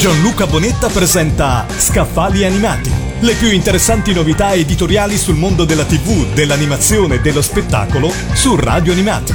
Gianluca Bonetta presenta Scaffali Animati, le più interessanti novità editoriali sul mondo della TV, dell'animazione e dello spettacolo su Radio Animati.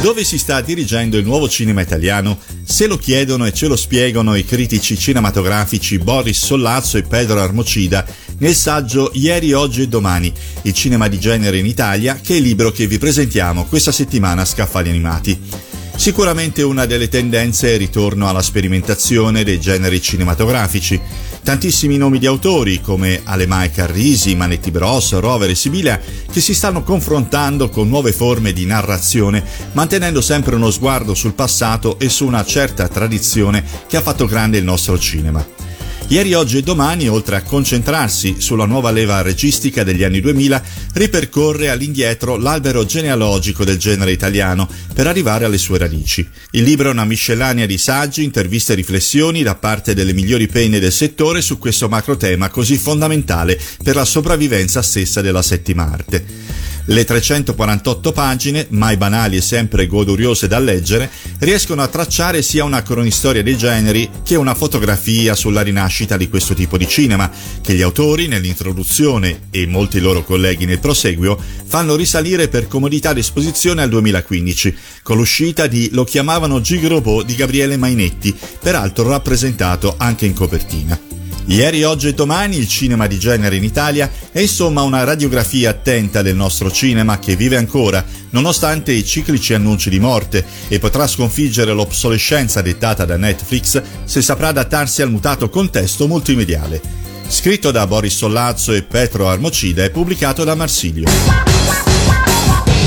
Dove si sta dirigendo il nuovo cinema italiano? Se lo chiedono e ce lo spiegano i critici cinematografici Boris Sollazzo e Pedro Armocida nel saggio Ieri, Oggi e Domani, il cinema di genere in Italia, che è il libro che vi presentiamo questa settimana a Scaffali Animati. Sicuramente una delle tendenze è il ritorno alla sperimentazione dei generi cinematografici. Tantissimi nomi di autori come Alemai Carrisi, Manetti Bros, Rover e Sibilia che si stanno confrontando con nuove forme di narrazione, mantenendo sempre uno sguardo sul passato e su una certa tradizione che ha fatto grande il nostro cinema. Ieri, oggi e domani, oltre a concentrarsi sulla nuova leva registica degli anni 2000, ripercorre all'indietro l'albero genealogico del genere italiano per arrivare alle sue radici. Il libro è una miscellanea di saggi, interviste e riflessioni da parte delle migliori penne del settore su questo macro tema così fondamentale per la sopravvivenza stessa della settima arte. Le 348 pagine, mai banali e sempre goduriose da leggere, riescono a tracciare sia una cronistoria dei generi che una fotografia sulla rinascita di questo tipo di cinema, che gli autori nell'introduzione e molti loro colleghi nel proseguio fanno risalire per comodità di esposizione al 2015, con l'uscita di Lo chiamavano Gigrobot di Gabriele Mainetti, peraltro rappresentato anche in copertina. Ieri, oggi e domani il cinema di genere in Italia è insomma una radiografia attenta del nostro cinema che vive ancora, nonostante i ciclici annunci di morte, e potrà sconfiggere l'obsolescenza dettata da Netflix se saprà adattarsi al mutato contesto multimediale. Scritto da Boris Sollazzo e Petro Armocida e pubblicato da Marsilio.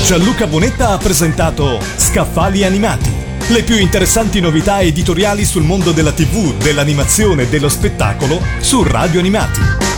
Gianluca Bonetta ha presentato Scaffali Animati le più interessanti novità editoriali sul mondo della TV, dell'animazione e dello spettacolo su Radio Animati.